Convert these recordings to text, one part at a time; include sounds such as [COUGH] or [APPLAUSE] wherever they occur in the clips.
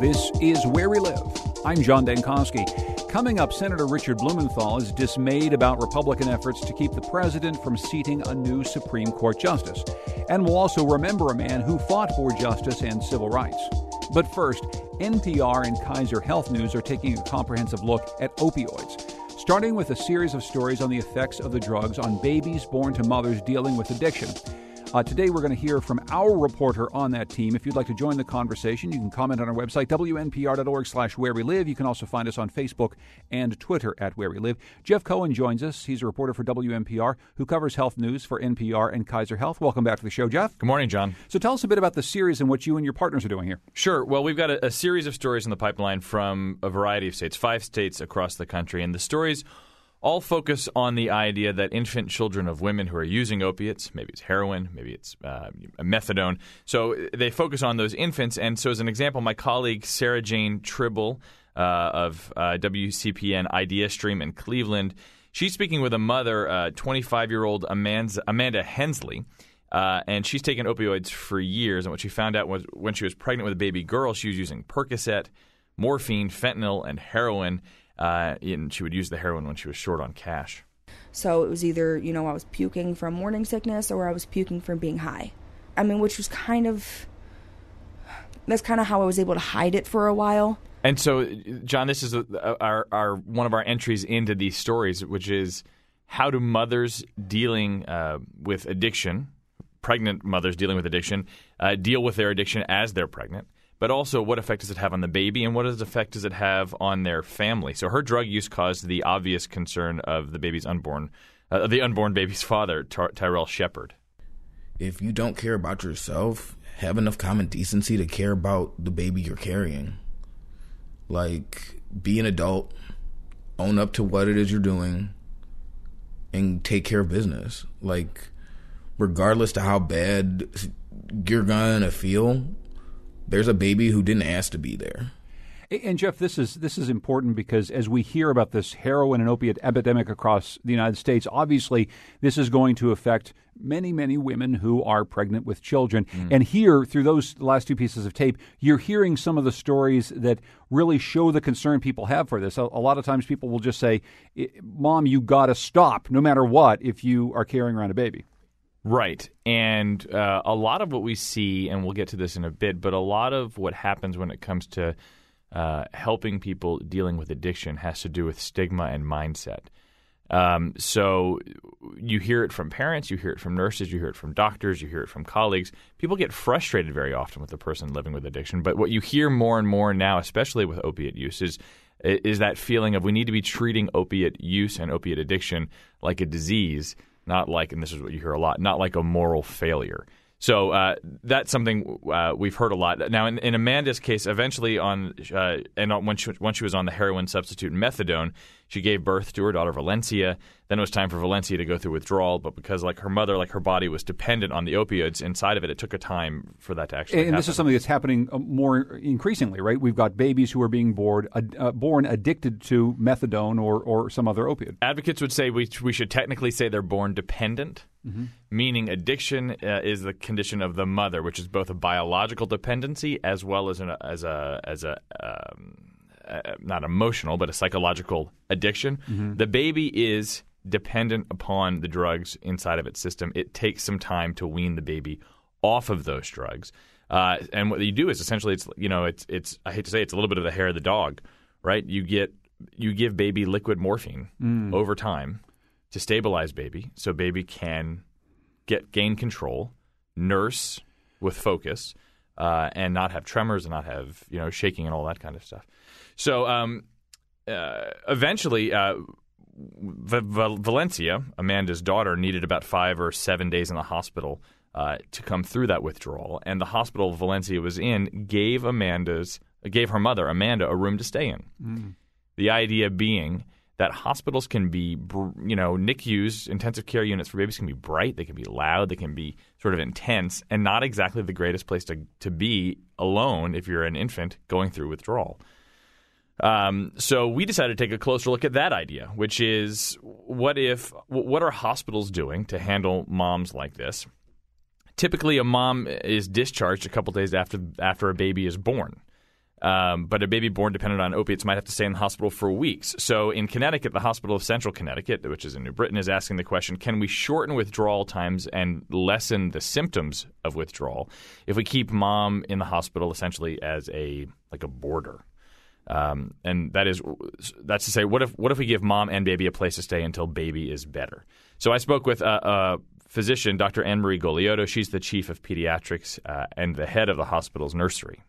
This is Where We Live. I'm John Dankosky. Coming up, Senator Richard Blumenthal is dismayed about Republican efforts to keep the president from seating a new Supreme Court justice. And we'll also remember a man who fought for justice and civil rights. But first, NPR and Kaiser Health News are taking a comprehensive look at opioids, starting with a series of stories on the effects of the drugs on babies born to mothers dealing with addiction. Uh, today, we're going to hear from our reporter on that team. If you'd like to join the conversation, you can comment on our website, wnpr.org slash where we live. You can also find us on Facebook and Twitter at where we live. Jeff Cohen joins us. He's a reporter for WNPR who covers health news for NPR and Kaiser Health. Welcome back to the show, Jeff. Good morning, John. So tell us a bit about the series and what you and your partners are doing here. Sure. Well, we've got a, a series of stories in the pipeline from a variety of states, five states across the country. And the stories all focus on the idea that infant children of women who are using opiates, maybe it's heroin, maybe it's uh, methadone, so they focus on those infants. And so, as an example, my colleague Sarah Jane Tribble uh, of uh, WCPN Idea Stream in Cleveland, she's speaking with a mother, 25 year old Amanda, Amanda Hensley. Uh, and she's taken opioids for years. And what she found out was when she was pregnant with a baby girl, she was using Percocet, morphine, fentanyl, and heroin uh, and she would use the heroin when she was short on cash. So it was either, you know, I was puking from morning sickness or I was puking from being high. I mean, which was kind of that's kind of how I was able to hide it for a while. And so, John, this is a, our, our one of our entries into these stories, which is how do mothers dealing uh, with addiction, pregnant mothers dealing with addiction, uh, deal with their addiction as they're pregnant? But also what effect does it have on the baby and what effect does it have on their family? So her drug use caused the obvious concern of the baby's unborn, uh, the unborn baby's [LAUGHS] father, Ty- Tyrell Shepard. If you don't care about yourself, have enough common decency to care about the baby you're carrying. Like, be an adult, own up to what it is you're doing, and take care of business. Like, regardless to how bad you're gonna feel, there's a baby who didn't ask to be there. And Jeff, this is this is important because as we hear about this heroin and opiate epidemic across the United States, obviously this is going to affect many many women who are pregnant with children. Mm. And here, through those last two pieces of tape, you're hearing some of the stories that really show the concern people have for this. A, a lot of times, people will just say, "Mom, you got to stop, no matter what, if you are carrying around a baby." Right. And uh, a lot of what we see, and we'll get to this in a bit, but a lot of what happens when it comes to uh, helping people dealing with addiction has to do with stigma and mindset. Um, so you hear it from parents, you hear it from nurses, you hear it from doctors, you hear it from colleagues. People get frustrated very often with the person living with addiction. But what you hear more and more now, especially with opiate use, is is that feeling of we need to be treating opiate use and opiate addiction like a disease not like, and this is what you hear a lot, not like a moral failure. So uh, that's something uh, we've heard a lot. Now, in, in Amanda's case, eventually on uh, and on, when she, when she was on the heroin substitute methadone, she gave birth to her daughter Valencia. Then it was time for Valencia to go through withdrawal, but because like her mother, like her body was dependent on the opioids inside of it, it took a time for that to actually. And, happen. this is something that's happening uh, more increasingly, right? We've got babies who are being born, uh, born addicted to methadone or, or some other opiate. Advocates would say we we should technically say they're born dependent, mm-hmm. meaning addiction uh, is the condition of the mother, which is both a biological dependency as well as an as a as a um, uh, not emotional, but a psychological addiction. Mm-hmm. The baby is dependent upon the drugs inside of its system. It takes some time to wean the baby off of those drugs. Uh, and what you do is essentially, it's you know, it's it's I hate to say, it, it's a little bit of the hair of the dog, right? You get you give baby liquid morphine mm. over time to stabilize baby, so baby can get gain control, nurse with focus, uh, and not have tremors and not have you know shaking and all that kind of stuff. So um, uh, eventually, uh, v- v- Valencia, Amanda's daughter, needed about five or seven days in the hospital uh, to come through that withdrawal. And the hospital Valencia was in gave Amanda's gave her mother Amanda a room to stay in. Mm. The idea being that hospitals can be, you know, NICUs, intensive care units for babies can be bright, they can be loud, they can be sort of intense, and not exactly the greatest place to, to be alone if you're an infant going through withdrawal. Um, so we decided to take a closer look at that idea, which is what if, what are hospitals doing to handle moms like this? Typically, a mom is discharged a couple days after after a baby is born. Um, but a baby born dependent on opiates might have to stay in the hospital for weeks. So in Connecticut, the Hospital of Central Connecticut, which is in New Britain, is asking the question can we shorten withdrawal times and lessen the symptoms of withdrawal if we keep mom in the hospital essentially as a like a boarder? Um, and that is that's to say, what if what if we give mom and baby a place to stay until baby is better? So I spoke with a, a physician, Dr. Anne Marie Goliotto. She's the chief of pediatrics uh, and the head of the hospital's nursery.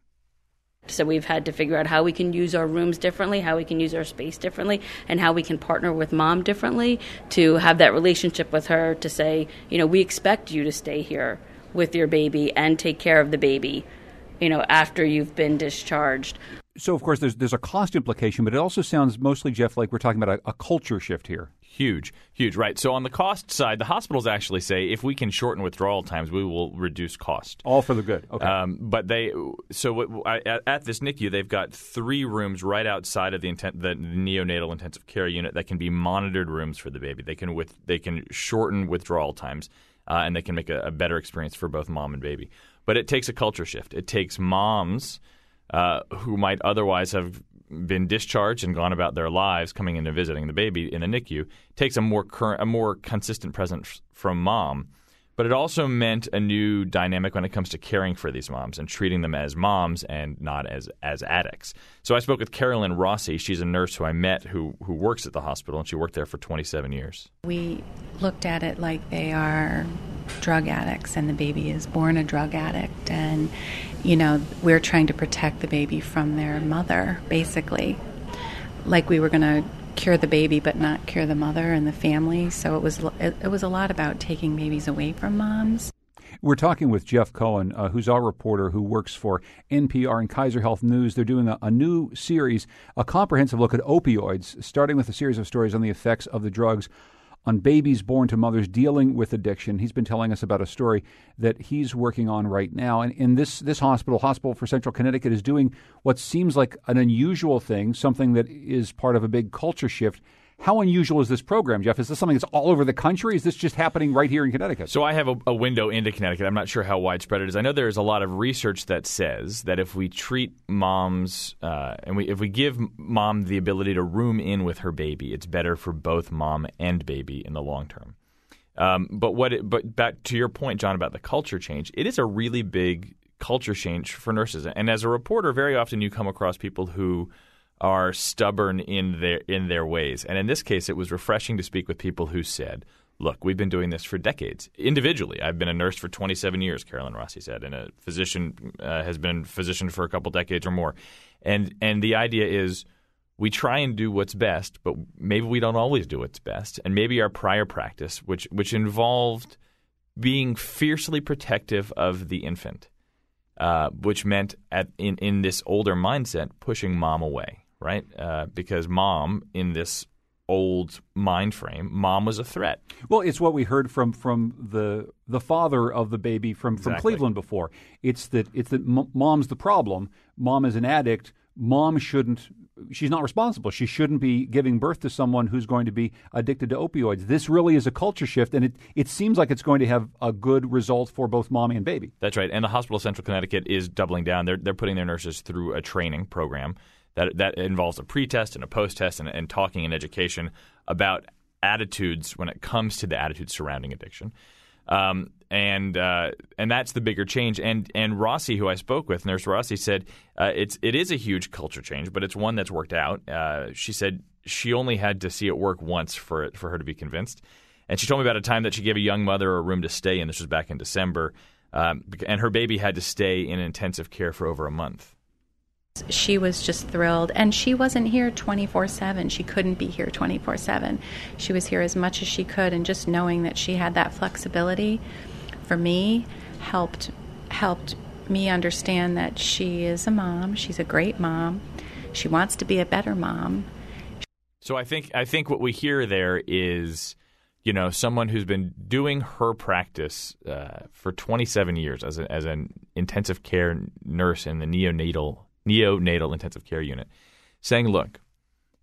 So we've had to figure out how we can use our rooms differently, how we can use our space differently, and how we can partner with mom differently to have that relationship with her to say, you know, we expect you to stay here with your baby and take care of the baby, you know, after you've been discharged. So, of course, there's there's a cost implication, but it also sounds mostly, Jeff, like we're talking about a, a culture shift here. Huge, huge, right? So on the cost side, the hospitals actually say if we can shorten withdrawal times, we will reduce cost. All for the good. Okay. Um, but they, so what, at, at, this NICU, they've got three rooms right outside of the, intent, the neonatal intensive care unit that can be monitored rooms for the baby. They can with they can shorten withdrawal times, uh, and they can make a, a better experience for both mom and baby. But it takes a culture shift. It takes moms. Uh, who might otherwise have been discharged and gone about their lives coming in and visiting the baby in a NICU takes a more current, a more consistent presence from mom. But it also meant a new dynamic when it comes to caring for these moms and treating them as moms and not as as addicts. So I spoke with Carolyn Rossi. She's a nurse who I met who who works at the hospital and she worked there for 27 years. We looked at it like they are drug addicts and the baby is born a drug addict and you know, we're trying to protect the baby from their mother basically. Like we were going to cure the baby but not cure the mother and the family. So it was it, was a lot about taking babies away from moms. We're talking with Jeff Cohen, uh, who's our reporter who works for NPR and Kaiser Health News. They're doing a, a, new series, a comprehensive look at opioids, starting with a series of stories on the effects of the drugs on babies born to mothers dealing with addiction. He's been telling us about a story that he's working on right now. And in this, this hospital, Hospital for Central Connecticut, is doing what seems like an unusual thing, something that is part of a big culture shift how unusual is this program, Jeff? Is this something that's all over the country? Is this just happening right here in Connecticut? So I have a, a, window into Connecticut. I'm not sure how widespread it is. I know there's a lot of research that says that if we treat moms uh, and we, if we give mom the ability to room in with her baby, it's better for both mom and baby in the long term. Um, but what? It, but back to your point, John, about the culture change. It is a really big culture change for nurses. And as a reporter, very often you come across people who are stubborn in their in their ways. And in this case, it was refreshing to speak with people who said, "Look, we've been doing this for decades. Individually, I've been a nurse for 27 years." Carolyn Rossi said, and a physician uh, has been a physician for a couple decades or more. And and the idea is. We try and do what's best, but maybe we don't always do what's best. And maybe our prior practice, which which involved being fiercely protective of the infant, uh, which meant at, in in this older mindset pushing mom away right? Uh, because mom, in this old mind frame, mom was a threat. Well, it's what we heard from from the the father of the baby from from exactly. Cleveland before. It's that it's that m- mom's the problem. Mom is an addict. Mom shouldn't. She's not responsible. She shouldn't be giving birth to someone who's going to be addicted to opioids. This really is a culture shift, and it, it seems like it's going to have a good result for both mommy and baby. That's right. And the Hospital of Central Connecticut is doubling down. They're, they're putting their nurses through a training program that that involves a pre-test and a post-test and, and talking and education about attitudes when it comes to the attitudes surrounding addiction. Um, and uh, and that's the bigger change. And and Rossi, who I spoke with, Nurse Rossi, said uh, it's it is a huge culture change, but it's one that's worked out. Uh, she said she only had to see it work once for it, for her to be convinced. And she told me about a time that she gave a young mother a room to stay in. This was back in December, um, and her baby had to stay in intensive care for over a month. She was just thrilled, and she wasn't here 24 7. She couldn't be here 24 7. She was here as much as she could, and just knowing that she had that flexibility for me helped helped me understand that she is a mom. She's a great mom. She wants to be a better mom. So I think I think what we hear there is, you know, someone who's been doing her practice uh, for 27 years as a, as an intensive care nurse in the neonatal neonatal intensive care unit, saying, "Look,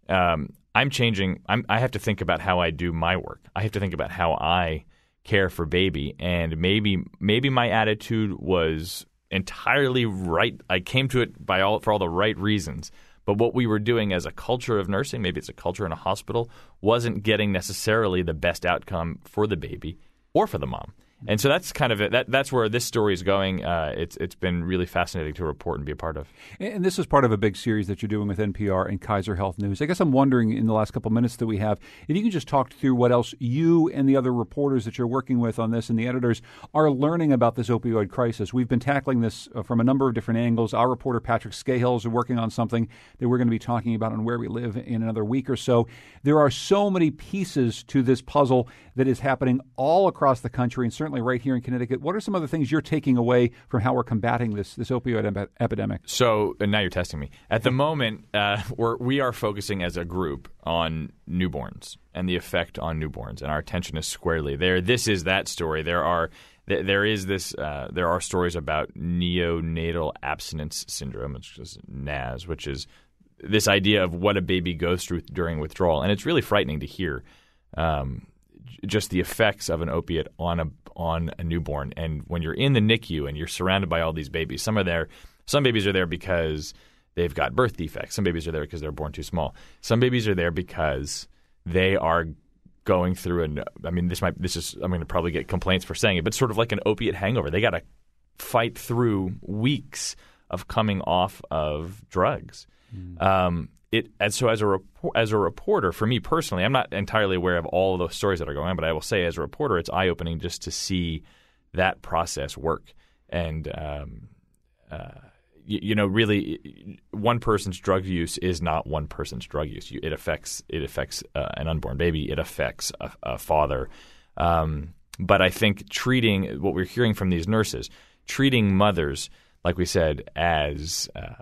um, I'm changing. I'm, I have to think about how I do my work. I have to think about how I care for baby, and maybe maybe my attitude was entirely right. I came to it by all for all the right reasons." But what we were doing as a culture of nursing, maybe it's a culture in a hospital, wasn't getting necessarily the best outcome for the baby or for the mom. And so that's kind of it. That, that's where this story is going. Uh, it's it's been really fascinating to report and be a part of. And this is part of a big series that you're doing with NPR and Kaiser Health News. I guess I'm wondering in the last couple minutes that we have, if you can just talk through what else you and the other reporters that you're working with on this and the editors are learning about this opioid crisis. We've been tackling this uh, from a number of different angles. Our reporter Patrick Skahill is working on something that we're going to be talking about on Where We Live in another week or so. There are so many pieces to this puzzle that is happening all across the country and certainly right here in Connecticut. What are some of the things you're taking away from how we're combating this this opioid ep- epidemic? So, and now you're testing me. At the moment, uh, we're, we are focusing as a group on newborns and the effect on newborns, and our attention is squarely there. This is that story. There are there is this. Uh, there are stories about neonatal abstinence syndrome, which is NAS, which is this idea of what a baby goes through during withdrawal, and it's really frightening to hear. Um, just the effects of an opiate on a on a newborn. And when you're in the NICU and you're surrounded by all these babies, some are there. Some babies are there because they've got birth defects. Some babies are there because they're born too small. Some babies are there because they are going through an. I mean, this might. This is. I'm going to probably get complaints for saying it, but sort of like an opiate hangover. They got to fight through weeks of coming off of drugs. Mm. Um, it and so as a as a reporter, for me personally, I'm not entirely aware of all of those stories that are going on, but I will say as a reporter, it's eye opening just to see that process work. And um, uh, you, know, really, one person's drug use is not one person's drug use. It affects it affects uh, an unborn baby. It affects a, a father. Um, but I think treating what we're hearing from these nurses, treating mothers, like we said, as um,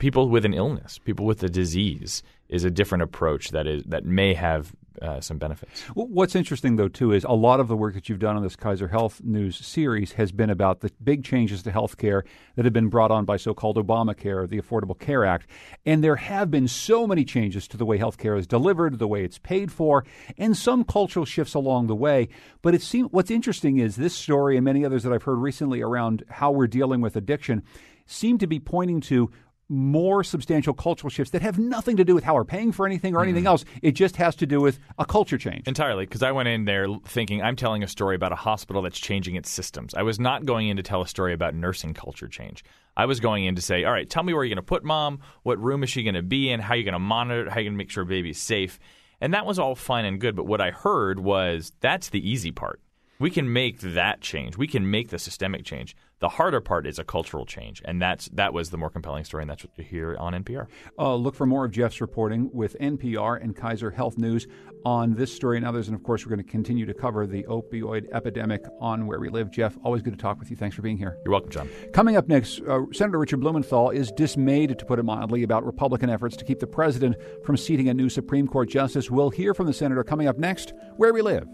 people with an illness, people with a disease, is a different approach that is that may have uh, some benefits. What's interesting, though, too, is a lot of the work that you've done on this Kaiser Health News series has been about the big changes to healthcare that have been brought on by so-called Obamacare, the Affordable Care Act, and there have been so many changes to the way healthcare is delivered, the way it's paid for, and some cultural shifts along the way. But it seems what's interesting is this story and many others that I've heard recently around how we're dealing with addiction seem to be pointing to more substantial cultural shifts that have nothing to do with how we're paying for anything or anything mm-hmm. else. It just has to do with a culture change. Entirely, because I went in there thinking I'm telling a story about a hospital that's changing its systems. I was not going in to tell a story about nursing culture change. I was going in to say, all right, tell me where you're going to put mom, what room is she going to be in, how you're going to monitor it, how you're going to make sure baby's safe. And that was all fine and good. But what I heard was that's the easy part. We can make that change. We can make the systemic change. The harder part is a cultural change, and that's that was the more compelling story, and that's what you hear on NPR. Uh, look for more of Jeff's reporting with NPR and Kaiser Health News on this story and others, and of course, we're going to continue to cover the opioid epidemic on where we live. Jeff, always good to talk with you. Thanks for being here. You're welcome, John. Coming up next, uh, Senator Richard Blumenthal is dismayed, to put it mildly, about Republican efforts to keep the president from seating a new Supreme Court justice. We'll hear from the senator coming up next, where we live.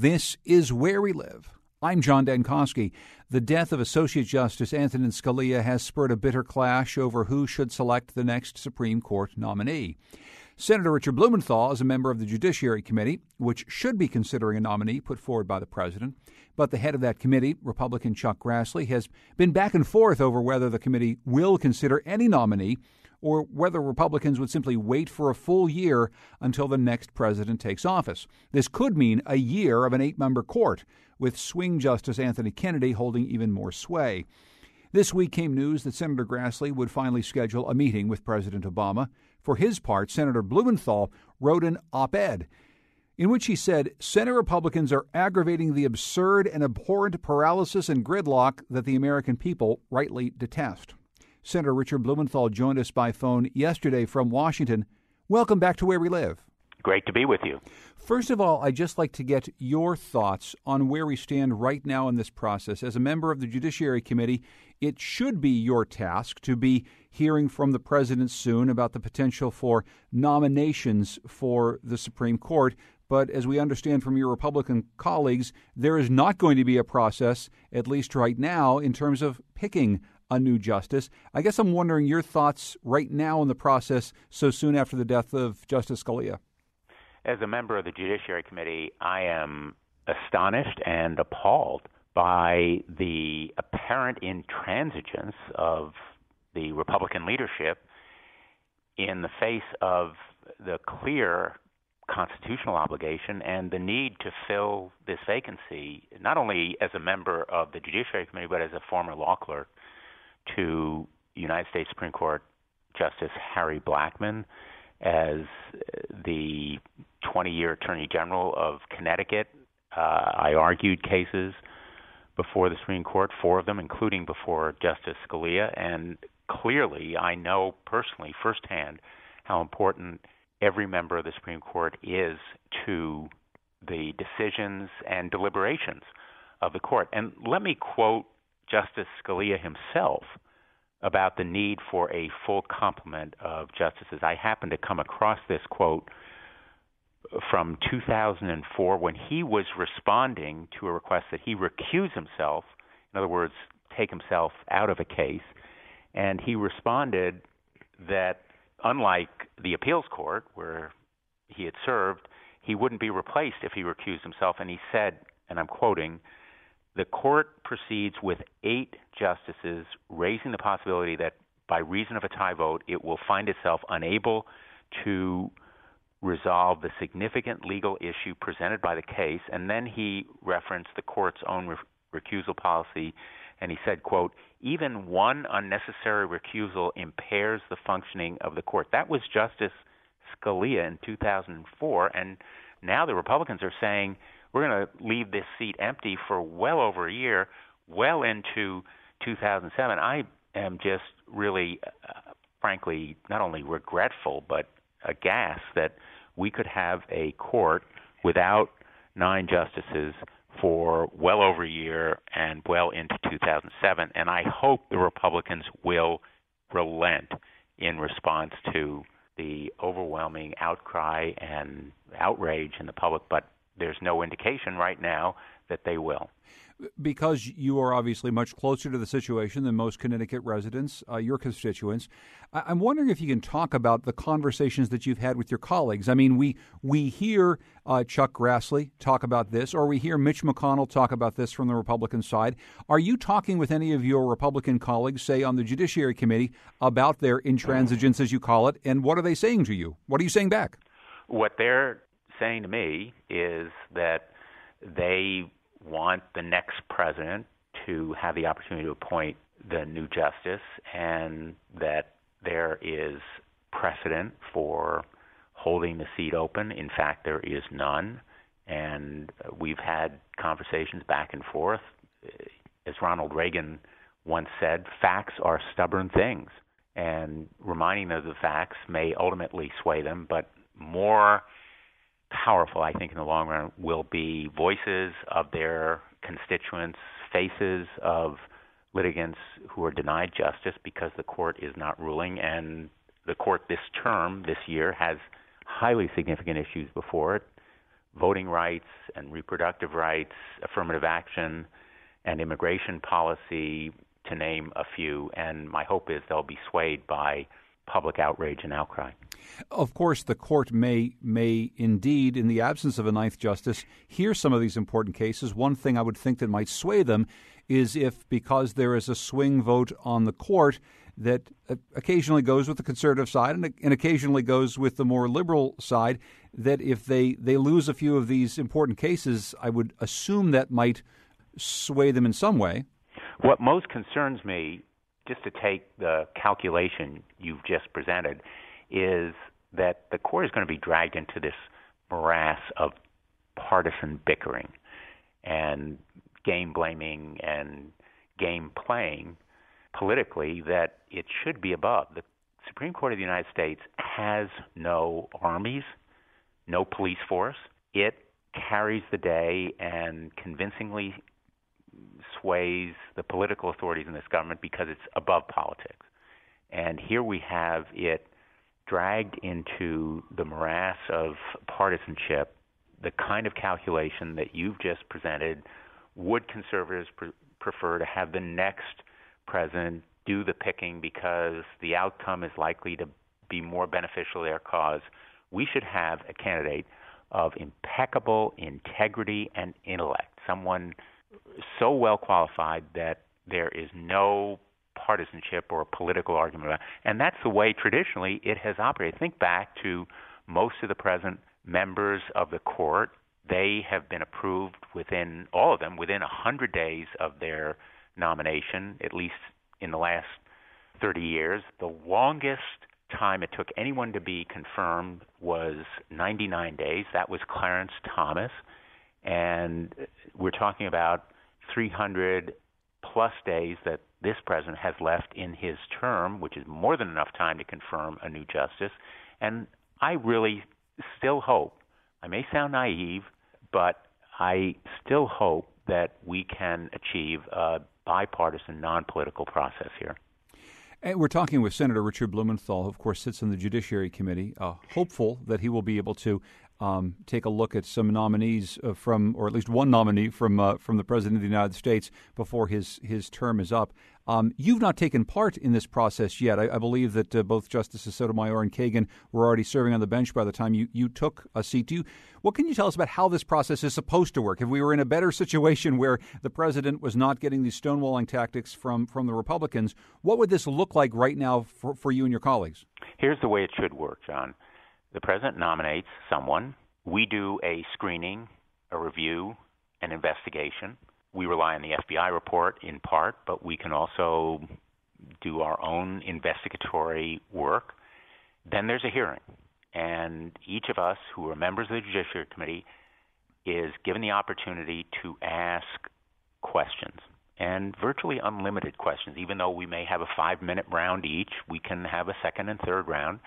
This is Where We Live. I'm John Dankosky. The death of Associate Justice Antonin Scalia has spurred a bitter clash over who should select the next Supreme Court nominee. Senator Richard Blumenthal is a member of the Judiciary Committee, which should be considering a nominee put forward by the president. But the head of that committee, Republican Chuck Grassley, has been back and forth over whether the committee will consider any nominee or whether Republicans would simply wait for a full year until the next president takes office. This could mean a year of an eight member court, with swing Justice Anthony Kennedy holding even more sway. This week came news that Senator Grassley would finally schedule a meeting with President Obama. For his part, Senator Blumenthal wrote an op ed in which he said Senate Republicans are aggravating the absurd and abhorrent paralysis and gridlock that the American people rightly detest. Senator Richard Blumenthal joined us by phone yesterday from Washington. Welcome back to Where We Live. Great to be with you. First of all, I'd just like to get your thoughts on where we stand right now in this process. As a member of the Judiciary Committee, it should be your task to be hearing from the president soon about the potential for nominations for the Supreme Court. But as we understand from your Republican colleagues, there is not going to be a process, at least right now, in terms of picking a new justice. I guess I'm wondering your thoughts right now in the process, so soon after the death of Justice Scalia as a member of the Judiciary Committee, I am astonished and appalled by the apparent intransigence of the Republican leadership in the face of the clear constitutional obligation and the need to fill this vacancy, not only as a member of the Judiciary Committee, but as a former law clerk to United States Supreme Court Justice Harry Blackmun, as the 20 year Attorney General of Connecticut. Uh, I argued cases before the Supreme Court, four of them, including before Justice Scalia, and clearly I know personally, firsthand, how important every member of the Supreme Court is to the decisions and deliberations of the court. And let me quote Justice Scalia himself about the need for a full complement of justices. I happened to come across this quote from 2004 when he was responding to a request that he recuse himself, in other words, take himself out of a case. And he responded that, unlike the appeals court where he had served, he wouldn't be replaced if he recused himself. And he said, and I'm quoting, the court proceeds with eight justices, raising the possibility that by reason of a tie vote, it will find itself unable to resolve the significant legal issue presented by the case. And then he referenced the court's own re- recusal policy, and he said, "quote Even one unnecessary recusal impairs the functioning of the court." That was Justice Scalia in 2004, and now the Republicans are saying we're going to leave this seat empty for well over a year, well into 2007. I am just really, uh, frankly, not only regretful but aghast that we could have a court without nine justices for well over a year and well into 2007. And I hope the Republicans will relent in response to the overwhelming outcry and outrage in the public. But there's no indication right now that they will. Because you are obviously much closer to the situation than most Connecticut residents, uh, your constituents, I- am wondering if you can talk about the conversations that you've had with your colleagues. I mean, we we hear uh, Chuck Grassley talk about this, or we hear Mitch McConnell talk about this from the Republican side. Are you talking with any of your Republican colleagues, say on the Judiciary Committee, about their intransigence, as you call it, and what are they saying to you? What are you saying back? What they're saying to me is that they want the next president to have the opportunity to appoint the new justice and that there is precedent for holding the seat open. In fact, there is none. And we've had conversations back and forth. As Ronald Reagan once said, facts are stubborn things. And reminding them of the facts may ultimately sway them, but more powerful, I think, in the long run, will be voices of their constituents, faces of litigants who are denied justice because the court is not ruling. And the court this term, this year, has highly significant issues before it voting rights and reproductive rights, affirmative action, and immigration policy, to name a few. And my hope is they'll be swayed by public outrage and outcry. Of course, the court may may indeed, in the absence of a ninth justice, hear some of these important cases. One thing I would think that might sway them is if, because there is a swing vote on the court, that uh, occasionally goes with the conservative side and, and occasionally goes with the more liberal side, that if they, they lose a few of these important cases, I would assume that might sway them in some way. What most concerns me just to take the calculation you've just presented, is that the court is going to be dragged into this morass of partisan bickering and game blaming and game playing politically that it should be above. The Supreme Court of the United States has no armies, no police force. It carries the day and convincingly sways the political authorities in this government because it's above politics. And here we have it dragged into the morass of partisanship, the kind of calculation that you've just presented. Would conservatives pre- prefer to have the next president do the picking because the outcome is likely to be more beneficial to their cause? We should have a candidate of impeccable integrity and intellect, someone so well qualified that there is no partisanship or political argument about. And that's the way traditionally it has operated. Think back to most of the present members of the court. They have been approved within all of them within 100 days of their nomination, at least in the last 30 years. The longest time it took anyone to be confirmed was 99 days. That was Clarence Thomas. And we're talking about 300 plus days that this president has left in his term, which is more than enough time to confirm a new justice. And I really still hope, I may sound naive, but I still hope that we can achieve a bipartisan, non political process here. And we're talking with Senator Richard Blumenthal, who, of course, sits on the Judiciary Committee, uh, hopeful that he will be able to um, take a look at some nominees uh, from, or at least one nominee from uh, from the President of the United States before his his term is up. Um, you've not taken part in this process yet. I, I believe that uh, both Justices Sotomayor and Kagan were already serving on the bench by the time you, you took a seat. Do you, what can you tell us about how this process is supposed to work? If we were in a better situation where the president was not getting these stonewalling tactics from, from the Republicans, what would this look like right now for, for you and your colleagues? Here's the way it should work, John. The president nominates someone. We do a screening, a review, an investigation we rely on the FBI report in part, but we can also do our own investigatory work. Then there's a hearing, and each of us who are members of the Judiciary Committee is given the opportunity to ask questions and virtually unlimited questions. Even though we may have a five minute round each, we can have a second and third round.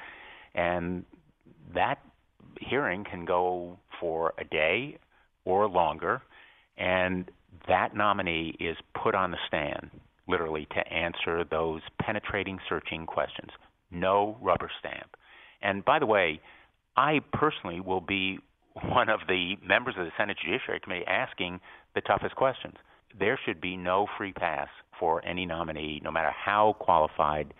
And that hearing can go for a day or longer. And that nominee is put on the stand, literally, to answer those penetrating, searching questions. No rubber stamp. And by the way, I personally will be one of the members of the Senate Judiciary Committee asking the toughest questions. There should be no free pass for any nominee, no matter how qualified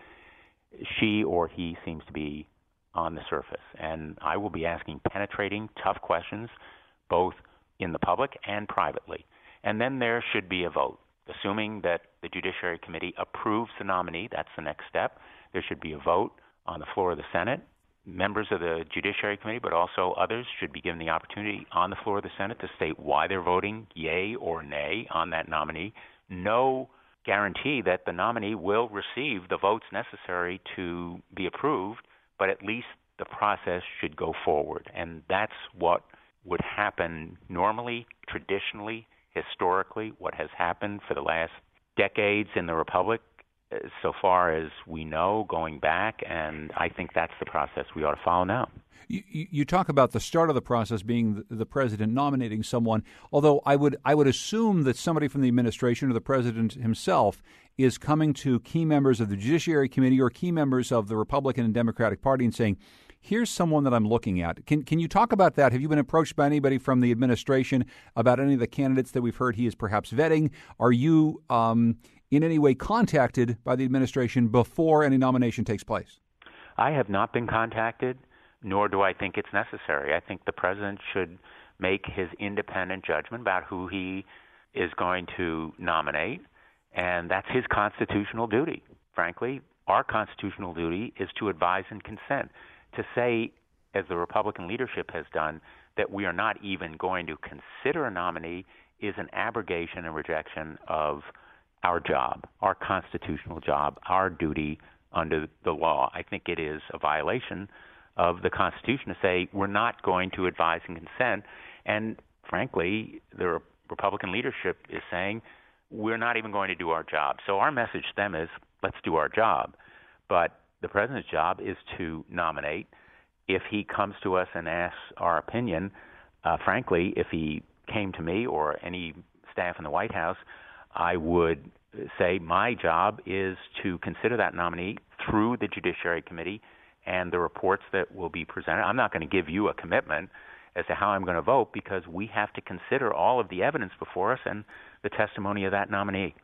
she or he seems to be on the surface. And I will be asking penetrating, tough questions, both in the public and privately. And then there should be a vote. Assuming that the Judiciary Committee approves the nominee, that's the next step. There should be a vote on the floor of the Senate. Members of the Judiciary Committee, but also others, should be given the opportunity on the floor of the Senate to state why they're voting yay or nay on that nominee. No guarantee that the nominee will receive the votes necessary to be approved, but at least the process should go forward. And that's what would happen normally, traditionally, historically what has happened for the last decades in the Republic, uh, so far as we know, going back, and I think that's the process we ought to follow now. You, you talk about the start of the process being the president nominating someone. Although I would I would assume that somebody from the administration or the president himself is coming to key members of the Judiciary Committee or key members of the Republican and Democratic Party and saying, here's someone that I'm looking at. Can can you talk about that? Have you been approached by anybody from the administration about any of the candidates that we've heard he is perhaps vetting? Are you um, in any way contacted by the administration before any nomination takes place? I have not been contacted, nor do I think it's necessary. I think the president should make his independent judgment about who he is going to nominate, and that's his constitutional duty. Frankly, our constitutional duty is to advise and consent to say, as the Republican leadership has done, that we are not even going to consider a nominee is an abrogation and rejection of our job, our constitutional job, our duty under the law. I think it is a violation of the Constitution to say we're not going to advise and consent. And frankly, the Republican leadership is saying we're not even going to do our job. So our message to them is let's do our job. But the president's job is to nominate. If he comes to us and asks our opinion, uh, frankly, if he came to me or any staff in the White House, I would say my job is to consider that nominee through the Judiciary Committee and the reports that will be presented. I'm not going to give you a commitment as to how I'm going to vote because we have to consider all of the evidence before us and the testimony of that nominee.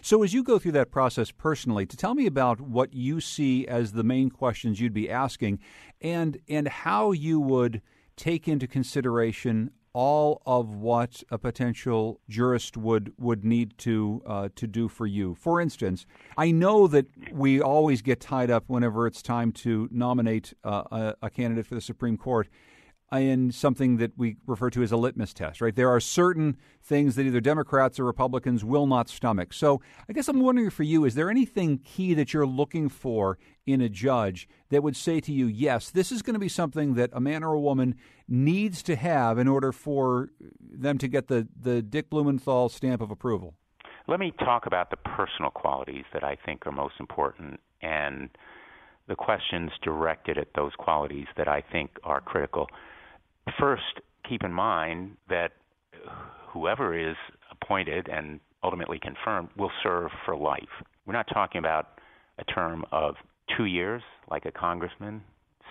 So, as you go through that process personally, to tell me about what you see as the main questions you'd be asking, and and how you would take into consideration all of what a potential jurist would would need to uh, to do for you. For instance, I know that we always get tied up whenever it's time to nominate uh, a, a candidate for the Supreme Court in something that we refer to as a litmus test, right? There are certain things that either Democrats or Republicans will not stomach. So I guess I'm wondering for you, is there anything key that you're looking for in a judge that would say to you, yes, this is going to be something that a man or a woman needs to have in order for them to get the, the Dick Blumenthal stamp of approval? Let me talk about the personal qualities that I think are most important and the questions directed at those qualities that I think are critical. First, keep in mind that whoever is appointed and ultimately confirmed will serve for life. We're not talking about a term of two years, like a congressman,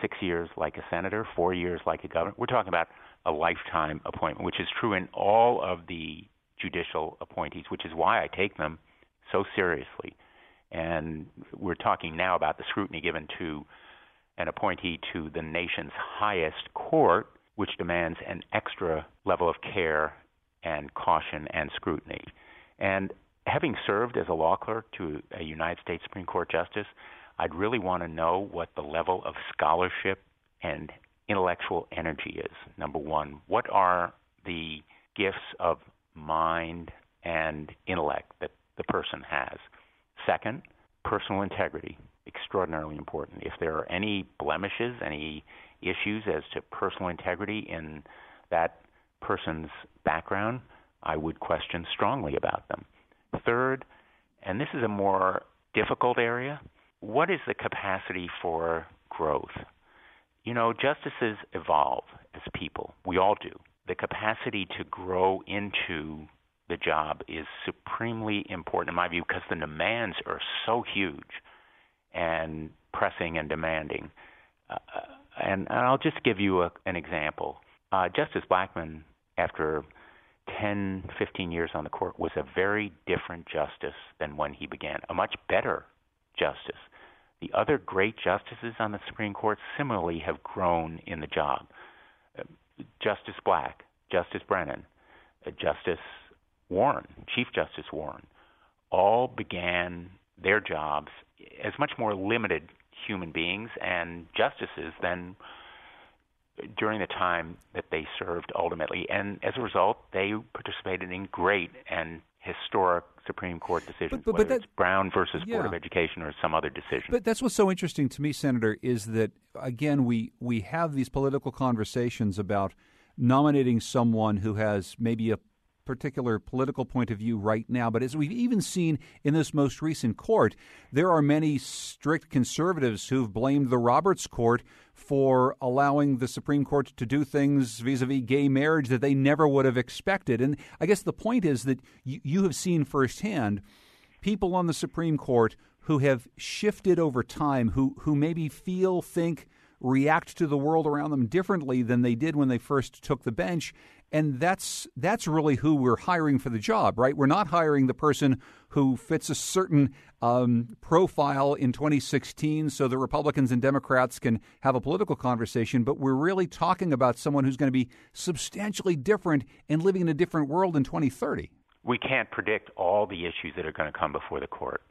six years, like a senator, four years, like a governor. We're talking about a lifetime appointment, which is true in all of the judicial appointees, which is why I take them so seriously. And we're talking now about the scrutiny given to an appointee to the nation's highest court, which demands an extra level of care and caution and scrutiny. And having served as a law clerk to a United States Supreme Court justice, I'd really want to know what the level of scholarship and intellectual energy is. Number one, what are the gifts of mind and intellect that the person has? Second, personal integrity, extraordinarily important. If there are any blemishes, any issues as to personal integrity in that person's background, I would question strongly about them. Third, and this is a more difficult area, what is the capacity for growth? You know, justices evolve as people. We all do. The capacity to grow into the job is supremely important in my view because the demands are so huge and pressing and demanding. Uh, and, and I'll just give you a, an example. Uh, Justice Blackmun, after 10, 15 years on the court, was a very different justice than when he began, a much better justice. The other great justices on the Supreme Court similarly have grown in the job. Justice Black, Justice Brennan, uh, Justice Warren, Chief Justice Warren, all began their jobs as much more limited human beings and justices than during the time that they served ultimately. And as a result, they participated in great and historic Supreme Court decisions, but, but, whether that, it's Brown versus yeah. Board of Education or some other decision. But that's what's so interesting to me, Senator, is that again we we have these political conversations about nominating someone who has maybe a particular political point of view right now, but as we've even seen in this most recent court, there are many strict conservatives who've blamed the Roberts Court for allowing the Supreme Court to do things vis a vis gay marriage that they never would have expected. And I guess the point is that you, you have seen firsthand people on the Supreme Court who have shifted over time, who, who maybe feel, think, react to the world around them differently than they did when they first took the bench and that's that's really who we're hiring for the job, right? We're not hiring the person who fits a certain um, profile in 2016, so the Republicans and Democrats can have a political conversation. But we're really talking about someone who's going to be substantially different and living in a different world in 2030. We can't predict all the issues that are going to come before the court.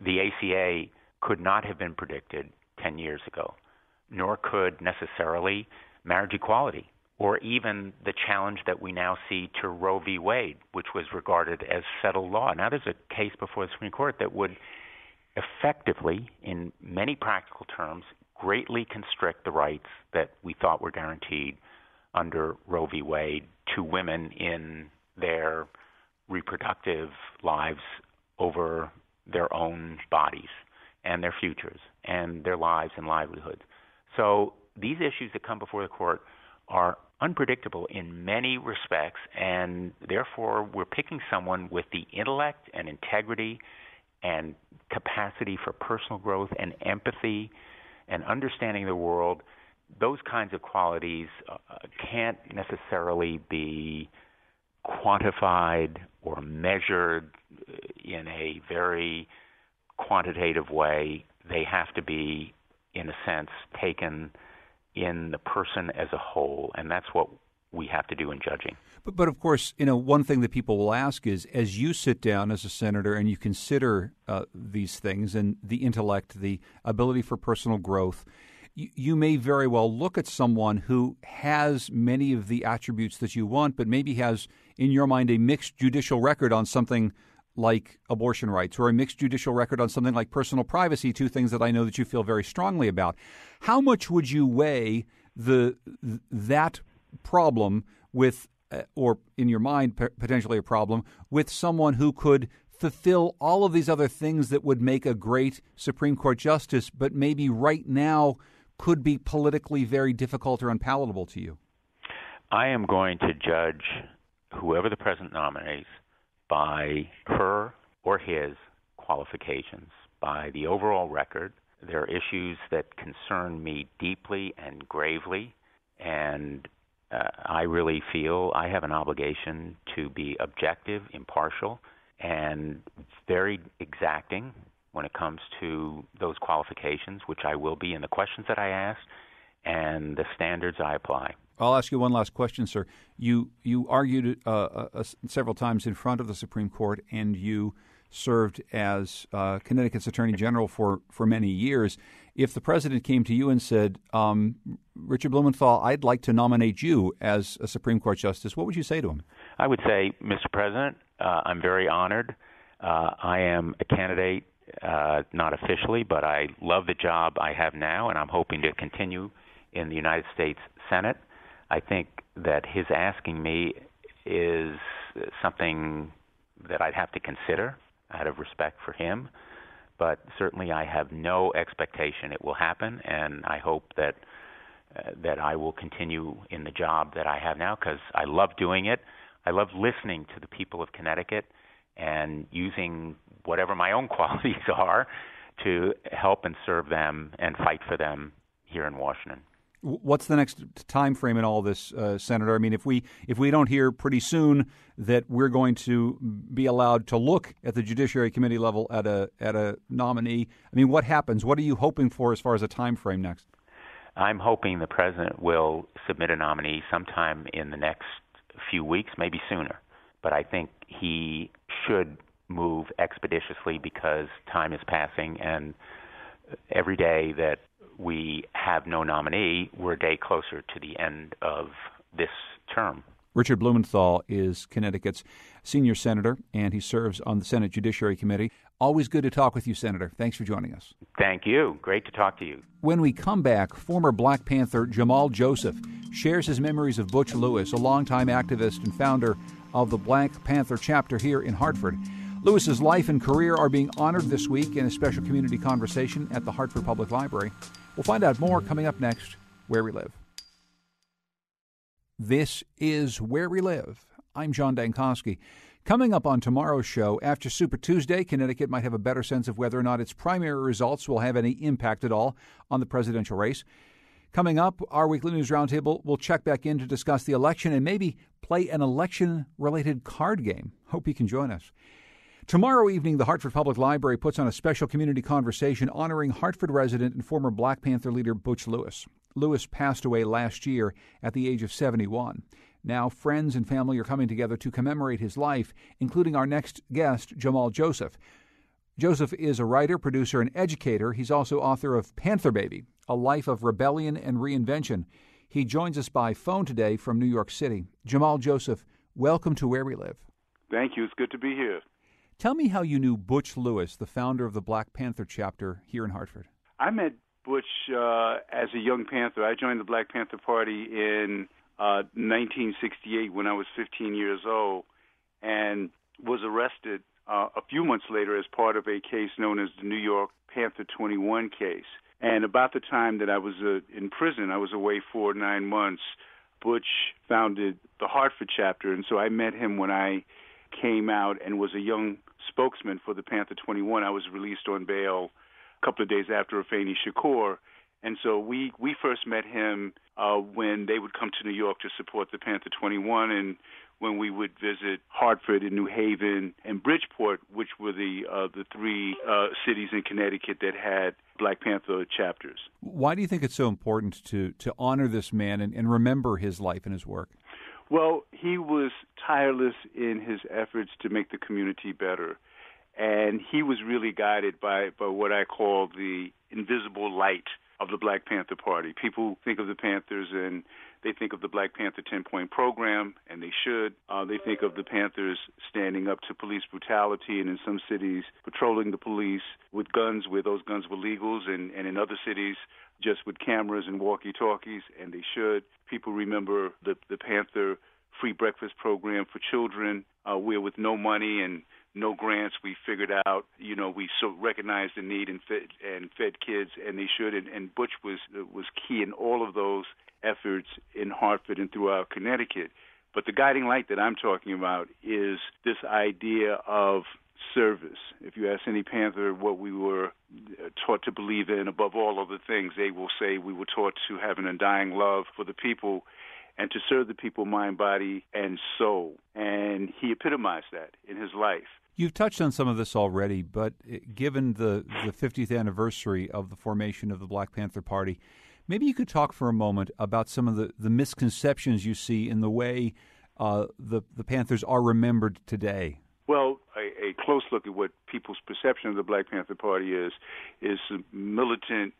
The ACA could not have been predicted 10 years ago, nor could necessarily marriage equality or even the challenge that we now see to Roe v. Wade, which was regarded as settled law. Now, there's a case before the Supreme Court that would effectively, in many practical terms, greatly constrict the rights that we thought were guaranteed under Roe v. Wade to women in their reproductive lives over their own bodies. and their futures and their lives and livelihoods. So these issues that come before the court are unpredictable in many respects, and therefore we're picking someone with the intellect and integrity and capacity for personal growth and empathy and understanding the world. Those kinds of qualities uh, can't necessarily be quantified or measured in a very quantitative way. They have to be, in a sense, taken in the person as a whole, and that's what we have to do in judging. But, but of course, you know, one thing that people will ask is, as you sit down as a senator and you consider uh, these things and the intellect, the ability for personal growth, you, you may very well look at someone who has many of the attributes that you want, but maybe has, in your mind, a mixed judicial record on something like abortion rights or a mixed judicial record on something like personal privacy, two things that I know that you feel very strongly about. How much would you weigh the that problem with uh, or in your mind potentially a problem with someone who could fulfill all of these other things that would make a great Supreme Court justice, but maybe right now could be politically very difficult or unpalatable to you? I am going to judge whoever the president nominates by her or his qualifications, by the overall record. There are issues that concern me deeply and gravely, and uh, I really feel I have an obligation to be objective, impartial, and very exacting when it comes to those qualifications, which I will be in the questions that I ask and the standards I apply. I'll ask you one last question, sir. You you argued uh, uh, uh, several times in front of the Supreme Court, and you served as uh, Connecticut's Attorney General for, for many years. If the president came to you and said, um, "Richard Blumenthal, I'd like to nominate you as a Supreme Court justice," what would you say to him? I would say, Mr. President, uh, I'm very honored. Uh, I am a candidate, not officially, but I love the job I have now, and I'm hoping to continue in the United States Senate. I think that his asking me is something that I'd have to consider out of respect for him. But certainly, I have no expectation it will happen, and I hope that uh, that I will continue in the job that I have now because I love doing it. I love listening to the people of Connecticut and using whatever my own [LAUGHS] qualities are to help and serve them and fight for them here in Washington. What's the next time frame in all this, uh, Senator? I mean, if we if we don't hear pretty soon that we're going to be allowed to look at the Judiciary Committee level at a at a nominee, I mean, what happens? What are you hoping for as far as a time frame next? I'm hoping the president will submit a nominee sometime in the next few weeks, maybe sooner. But I think he should move expeditiously because time is passing, and every day that we have no nominee, we're a day closer to the end of this term. Richard Blumenthal is Connecticut's senior senator, and he serves on the Senate Judiciary Committee. Always good to talk with you, Senator. Thanks for joining us. Thank you. Great to talk to you. When we come back, former Black Panther Jamal Joseph shares his memories of Butch Lewis, a longtime activist and founder of the Black Panther chapter here in Hartford. Lewis's life and career are being honored this week in a special community conversation at the Hartford Public Library. We'll find out more coming up next, Where We Live. This is Where We Live. I'm John Dankosky. Coming up on tomorrow's show, after Super Tuesday, Connecticut might have a better sense of whether or not its primary results will have any impact at all on the presidential race. Coming up, our weekly news roundtable will check back in to discuss the election and maybe play an election related card game. Hope you can join us. Tomorrow evening, the Hartford Public Library puts on a special community conversation honoring Hartford resident and former Black Panther leader Butch Lewis. Lewis passed away last year at the age of 71. Now, friends and family are coming together to commemorate his life, including our next guest, Jamal Joseph. Joseph is a writer, producer, and educator. He's also author of Panther Baby, A Life of Rebellion and Reinvention. He joins us by phone today from New York City. Jamal Joseph, welcome to Where We Live. Thank you. It's good to be here. Tell me how you knew Butch Lewis, the founder of the Black Panther chapter here in Hartford. I met Butch uh, as a young Panther. I joined the Black Panther Party in uh, 1968 when I was 15 years old and was arrested uh, a few months later as part of a case known as the New York Panther 21 case. And about the time that I was uh, in prison, I was away for nine months. Butch founded the Hartford chapter, and so I met him when I came out and was a young spokesman for the Panther 21. I was released on bail a couple of days after Afeni Shakur, and so we we first met him uh, when they would come to New York to support the Panther 21, and when we would visit Hartford and New Haven and Bridgeport, which were the uh, the three uh, cities in Connecticut that had Black Panther chapters. Why do you think it's so important to to honor this man and, and remember his life and his work? Well, he was tireless in his efforts to make the community better. And he was really guided by, by what I call the invisible light of the Black Panther Party. People think of the Panthers and they think of the Black Panther 10 point program, and they should. Uh, they think of the Panthers standing up to police brutality, and in some cities, patrolling the police with guns where those guns were legals, and, and in other cities, just with cameras and walkie talkies, and they should. People remember the, the Panther free breakfast program for children, uh, where with no money and no grants. We figured out, you know, we so recognized the need and fed and fed kids, and they should. And, and Butch was was key in all of those efforts in Hartford and throughout Connecticut. But the guiding light that I'm talking about is this idea of service. If you ask any Panther what we were uh, taught to believe in above all other things, they will say we were taught to have an undying love for the people and to serve the people mind, body, and soul. And he epitomized that in his life. You've touched on some of this already, but eh, given the, the 50th anniversary of the formation of the Black Panther Party, maybe you could talk for a moment about some of the, the misconceptions you see in the way uh, the, the Panthers are remembered today. Well, a, a, close look at what people's perception of the Black Panther Party is is militant,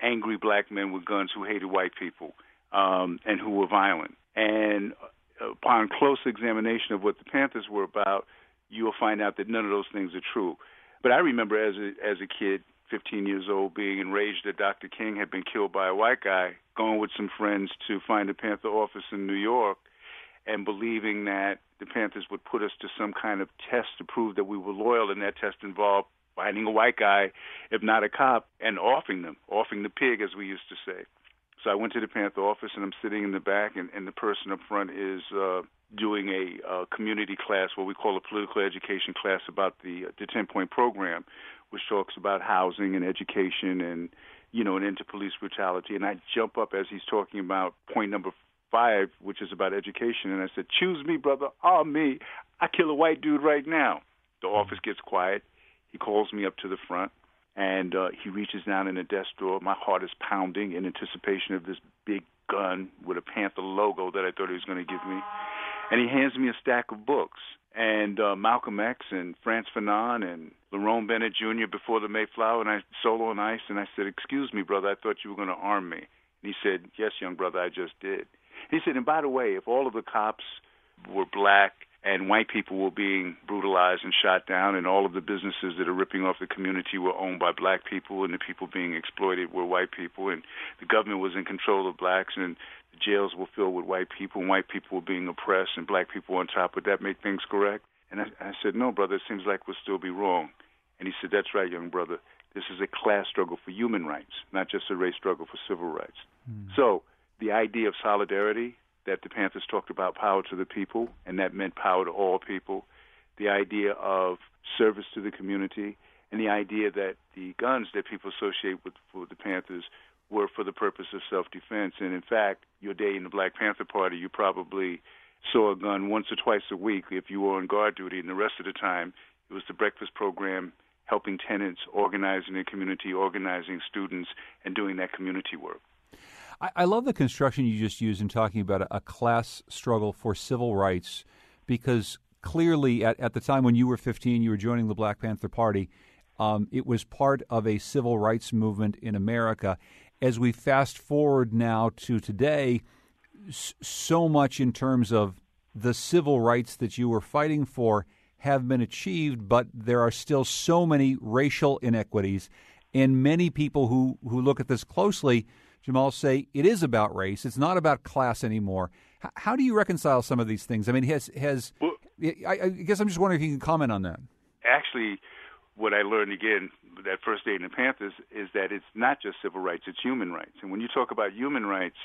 angry black men with guns who hated white people um, and who were violent. And upon close examination of what the Panthers were about, you will find out that none of those things are true. But I remember as a as a kid, 15 years old, being enraged that Dr. King had been killed by a white guy, going with some friends to find a Panther office in New York, and believing that the Panthers would put us to some kind of test to prove that we were loyal, and that test involved finding a white guy, if not a cop, and offing them, offing the pig, as we used to say. So I went to the Panther office, and I'm sitting in the back, and, and the person up front is uh, doing a uh, community class, what we call a political education class about the uh, the 10 point program, which talks about housing and education and you know and into police brutality. And I jump up as he's talking about point number five, which is about education, and I said, "Choose me, brother. Oh me. I kill a white dude right now." The office gets quiet. He calls me up to the front and uh, he reaches down in the desk drawer. My heart is pounding in anticipation of this big gun with a Panther logo that I thought he was going to give me and he hands me a stack of books and uh, Malcolm X and Frantz Fanon and Lerone Bennett Jr. before the Mayflower and I Soul on Ice and I said, "Excuse me, brother, I thought you were going to arm me." And he said, "Yes, young brother, I just did." He said, "And by the way, if all of the cops were black and white people were being brutalized and shot down, and all of the businesses that are ripping off the community were owned by black people, and the people being exploited were white people, and the government was in control of blacks, and the jails were filled with white people, and white people were being oppressed, and black people on top. Would that make things correct? And I, I said, No, brother, it seems like we'll still be wrong. And he said, That's right, young brother. This is a class struggle for human rights, not just a race struggle for civil rights. Mm. So the idea of solidarity that the Panthers talked about power to the people, and that meant power to all people. The idea of service to the community, and the idea that the guns that people associate with, the Panthers were for the purpose of self-defense. And in fact, your day in the Black Panther Party, you probably saw a gun once or twice a week if you were on guard duty, and the rest of the time it was the breakfast program helping tenants, organizing the community, organizing students, and doing that community work. I, I love the construction you just used in talking about a, a class struggle for civil rights because clearly at, at the time when you were 15, you were joining the Black Panther Party. Um, it was part of a civil rights movement in America. As we fast forward now to today, so much in terms of the civil rights that you were fighting for have been achieved, but there are still so many racial inequities. And many people who, who look at this closely Jamal, say it is about race. It's not about class anymore. H- how do you reconcile some of these things? I mean, has has well, I, I, guess I'm just wondering if you can comment on that. Actually, what I learned again that first day in the Panthers is that it's not just civil rights; it's human rights. And when you talk about human rights,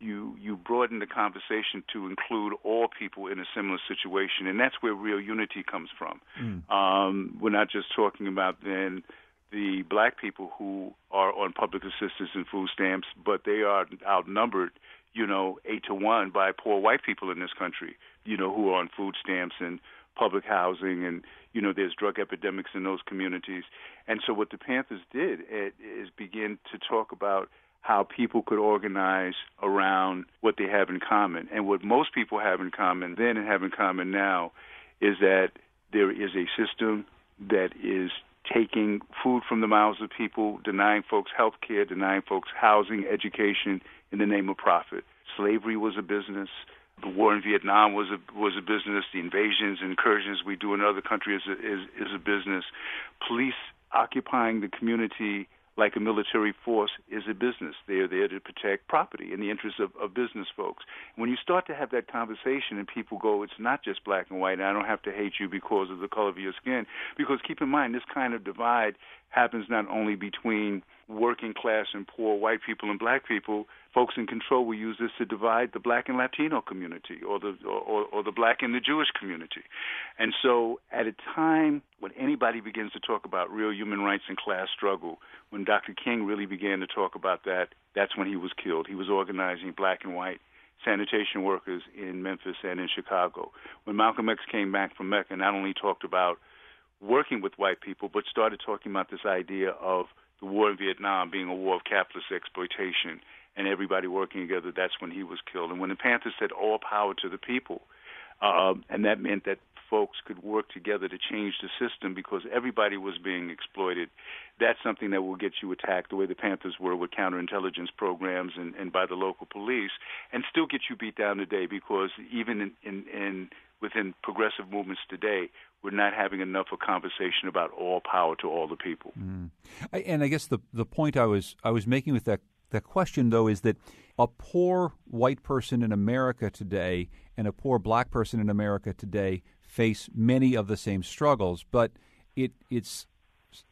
you you broaden the conversation to include all people in a similar situation, and that's where real unity comes from. Mm. Um, we're not just talking about then the black people who are on public assistance and food stamps, but they are outnumbered, you know, eight to one by poor white people in this country, you know, who are on food stamps and public housing and you know there's drug epidemics in those communities. And so what the panthers did is begin to talk about how people could organize around what they have in common. And what most people have in common then and have in common now is that there is a system that is taking food from the mouths of people, denying folks health care, denying folks housing, education in the name of profit. Slavery was a business. The war in Vietnam was a was a business. The invasions incursions we do in other countries is is, is a business. Police occupying the community like a military force is a business. They are there to protect property in the interests of, of business folks. When you start to have that conversation and people go, it's not just black and white, and I don't have to hate you because of the color of your skin. Because keep in mind, this kind of divide happens not only between working class and poor white people and black people, folks in control will use this to divide the black and Latino community or the or, or the black and the Jewish community. And so at a time when anybody begins to talk about real human rights and class struggle, when Dr. King really began to talk about that, that's when he was killed. He was organizing black and white sanitation workers in Memphis and in Chicago. When Malcolm X came back from Mecca, not only talked about working with white people, but started talking about this idea of the war in Vietnam being a war of capitalist exploitation and everybody working together, that's when he was killed. And when the Panthers said all power to the people, uh, and that meant that folks could work together to change the system because everybody was being exploited. That's something that will get you attacked the way the Panthers were with counterintelligence programs and, and by the local police, and still get you beat down today because even in, in, in within progressive movements today, we're not having enough of a conversation about all power to all the people. Mm. I, and I guess the the point I was I was making with that that question though is that a poor white person in America today and a poor black person in America today face many of the same struggles, but it it's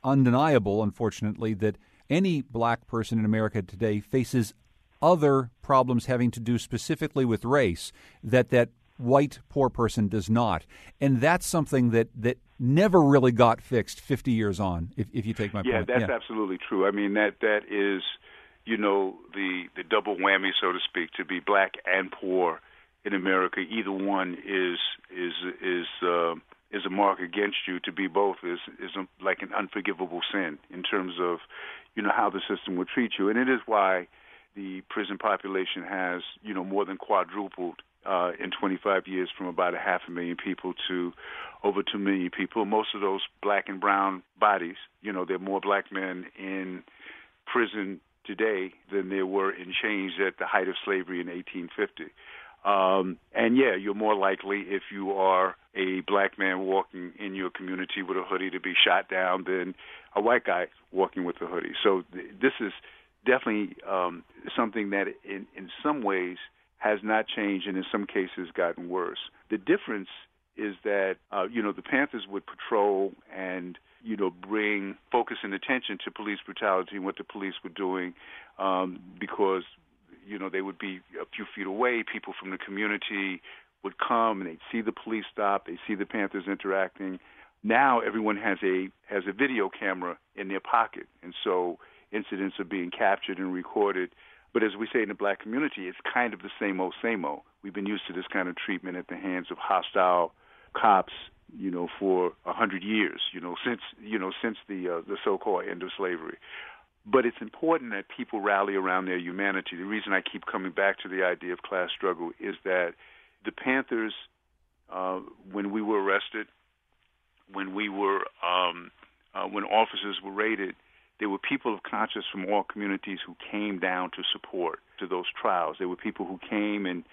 undeniable, unfortunately, that any black person in America today faces other problems having to do specifically with race that that white poor person does not. And that's something that, that never really got fixed 50 years on, if, if you take my yeah, point. That's yeah, that's absolutely true. I mean, that that is, you know, the, the double whammy, so to speak, to be black and poor in America. Either one is is is uh, is a mark against you. To be both is is a, like an unforgivable sin in terms of, you know, how the system will treat you. And it is why the prison population has, you know, more than quadrupled uh, in 25 years from about a half a million people to over 2 million people. Most of those black and brown bodies, you know, there are more black men in prison today than there were in chains at the height of slavery in 1850. Um, and yeah, you're more likely if you are a black man walking in your community with a hoodie to be shot down than a white guy walking with a hoodie. So th- this is definitely um, something that, in in some ways, has not changed and in some cases gotten worse. The difference is that uh, you know the Panthers would patrol and you know bring focus and attention to police brutality and what the police were doing um, because you know they would be a few feet away. People from the community would come and they'd see the police stop. They see the Panthers interacting. Now everyone has a has a video camera in their pocket, and so incidents are being captured and recorded but as we say in the black community, it's kind of the same old, same old. We've been used to this kind of treatment at the hands of hostile cops, you know, for a hundred years, you know, since you know since the uh, the so-called end of slavery. But it's important that people rally around their humanity. The reason I keep coming back to the idea of class struggle is that the Panthers, uh, when we were arrested, when we were um, uh, when officers were raided, there were people of conscience from all communities who came down to support to those trials. There were people who came and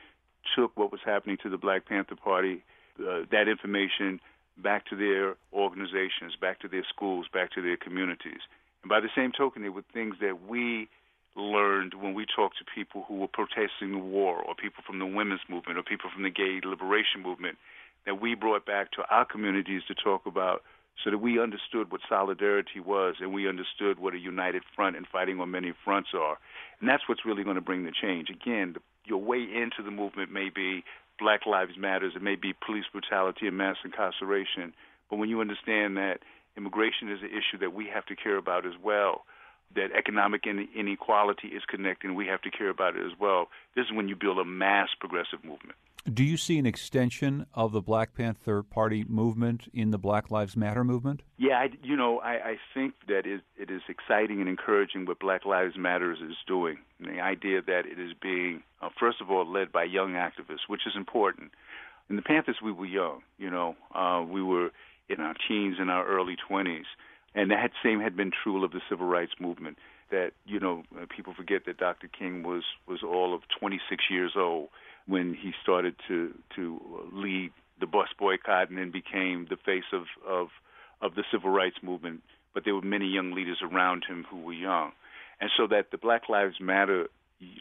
took what was happening to the Black Panther Party, uh, that information back to their organizations, back to their schools, back to their communities. And by the same token, there were things that we learned when we talked to people who were protesting the war, or people from the women's movement, or people from the gay liberation movement, that we brought back to our communities to talk about so that we understood what solidarity was and we understood what a united front and fighting on many fronts are. And that's what's really going to bring the change. Again, the, your way into the movement may be Black Lives Matters, it may be police brutality and mass incarceration, but when you understand that immigration is an issue that we have to care about as well, that economic inequality is connected and we have to care about it as well, this is when you build a mass progressive movement. Do you see an extension of the Black Panther Party movement in the Black Lives Matter movement? Yeah, I, you know, I, I think that it, it is exciting and encouraging what Black Lives Matters is doing. And the idea that it is being, uh, first of all, led by young activists, which is important. In the Panthers, we were young. You know, uh, we were in our teens and our early 20s. And that same had been true of the civil rights movement. That you know, uh, people forget that Dr. King was was all of 26 years old when he started to to uh, lead the bus boycott and then became the face of of of the civil rights movement. But there were many young leaders around him who were young, and so that the Black Lives Matter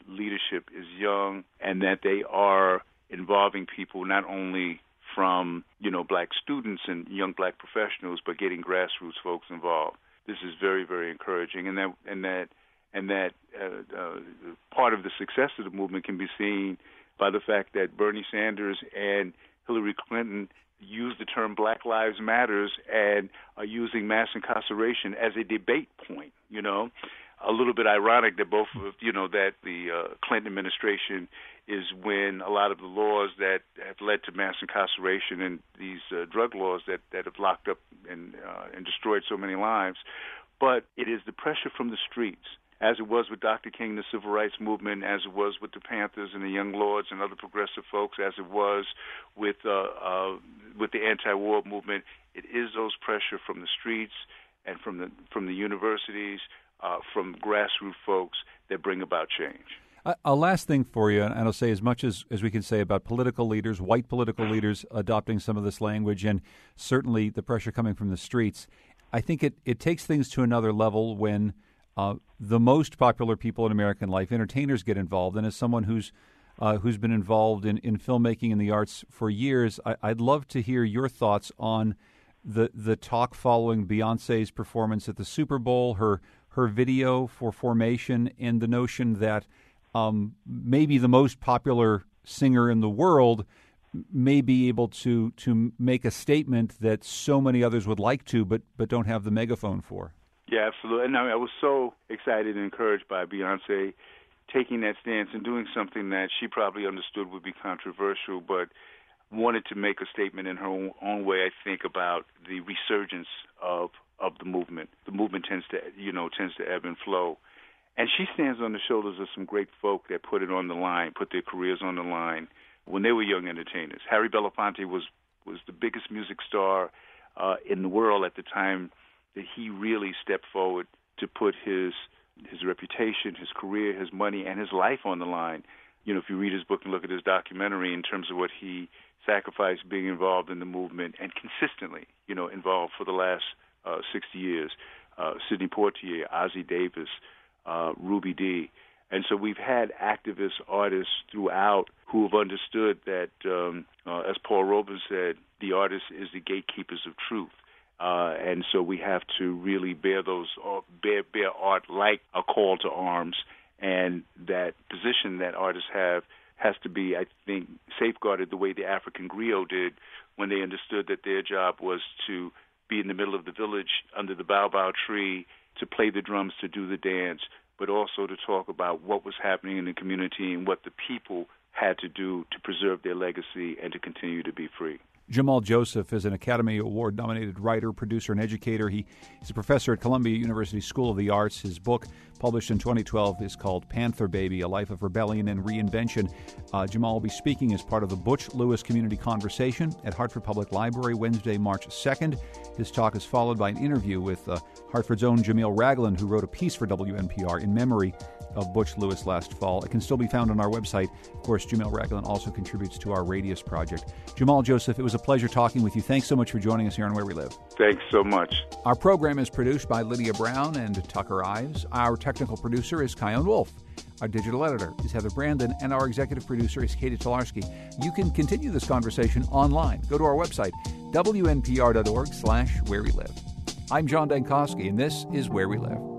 leadership is young and that they are involving people not only from you know black students and young black professionals, but getting grassroots folks involved. This is very very encouraging, and that and that and that uh, uh, part of the success of the movement can be seen by the fact that Bernie Sanders and Hillary Clinton use the term Black Lives Matters and are using mass incarceration as a debate point. You know, a little bit ironic that both of you know that the uh, Clinton administration is when a lot of the laws that have led to mass incarceration and these uh, drug laws that that have locked up and uh, and destroyed so many lives, but it is the pressure from the streets as it was with Dr. King, the civil rights movement, as it was with the Panthers and the Young Lords and other progressive folks, as it was with uh, uh, with the anti-war movement. It is those pressure from the streets and from the from the universities, uh, from grassroots folks that bring about change. A last thing for you, and I'll say as much as, as we can say about political leaders, white political leaders adopting some of this language, and certainly the pressure coming from the streets. I think it, it takes things to another level when uh, the most popular people in American life, entertainers, get involved. And as someone who's uh, who's been involved in, in filmmaking and the arts for years, I, I'd love to hear your thoughts on the the talk following Beyonce's performance at the Super Bowl, her her video for Formation, and the notion that um, maybe the most popular singer in the world may be able to to make a statement that so many others would like to, but but don't have the megaphone for. Yeah, absolutely. And I, mean, I was so excited and encouraged by Beyonce taking that stance and doing something that she probably understood would be controversial, but wanted to make a statement in her own, own way. I think about the resurgence of of the movement. The movement tends to, you know, tends to ebb and flow, and she stands on the shoulders of some great folk that put it on the line, put their careers on the line when they were young entertainers. Harry Belafonte was was the biggest music star uh, in the world at the time that he really stepped forward to put his his reputation, his career, his money, and his life on the line. You know, if you read his book and look at his documentary in terms of what he sacrificed being involved in the movement and consistently, you know, involved for the last uh, 60 years. Uh, Sidney Poitier, Ossie Davis, uh, Ruby Dee. And so we've had activist artists throughout who have understood that, um, uh, as Paul Robeson said, the artist is the gatekeepers of truth. Uh, and so we have to really bear those uh, bear bear art like a call to arms, and that position that artists have has to be, I think, safeguarded the way the African griot did when they understood that their job was to be in the middle of the village under the baobab tree to play the drums, to do the dance, but also to talk about what was happening in the community and what the people had to do to preserve their legacy and to continue to be free. Jamal Joseph is an Academy Award nominated writer, producer, and educator. He is a professor at Columbia University School of the Arts. His book, published in 2012, is called Panther Baby A Life of Rebellion and Reinvention. Uh, Jamal will be speaking as part of the Butch Lewis Community Conversation at Hartford Public Library Wednesday, March 2nd. His talk is followed by an interview with uh, Hartford's own Jamil Ragland, who wrote a piece for WNPR in memory of Butch Lewis last fall. It can still be found on our website. Of course, Jamil Ragland also contributes to our Radius project. Jamal Joseph, it was a pleasure talking with you. Thanks so much for joining us here on Where We Live. Thanks so much. Our program is produced by Lydia Brown and Tucker Ives. Our technical producer is Kyone Wolf. Our digital editor is Heather Brandon, and our executive producer is Catie Talarski. You can continue this conversation online. Go to our website, wnpr.org slash where we live. I'm John Dankosky, and this is Where We Live.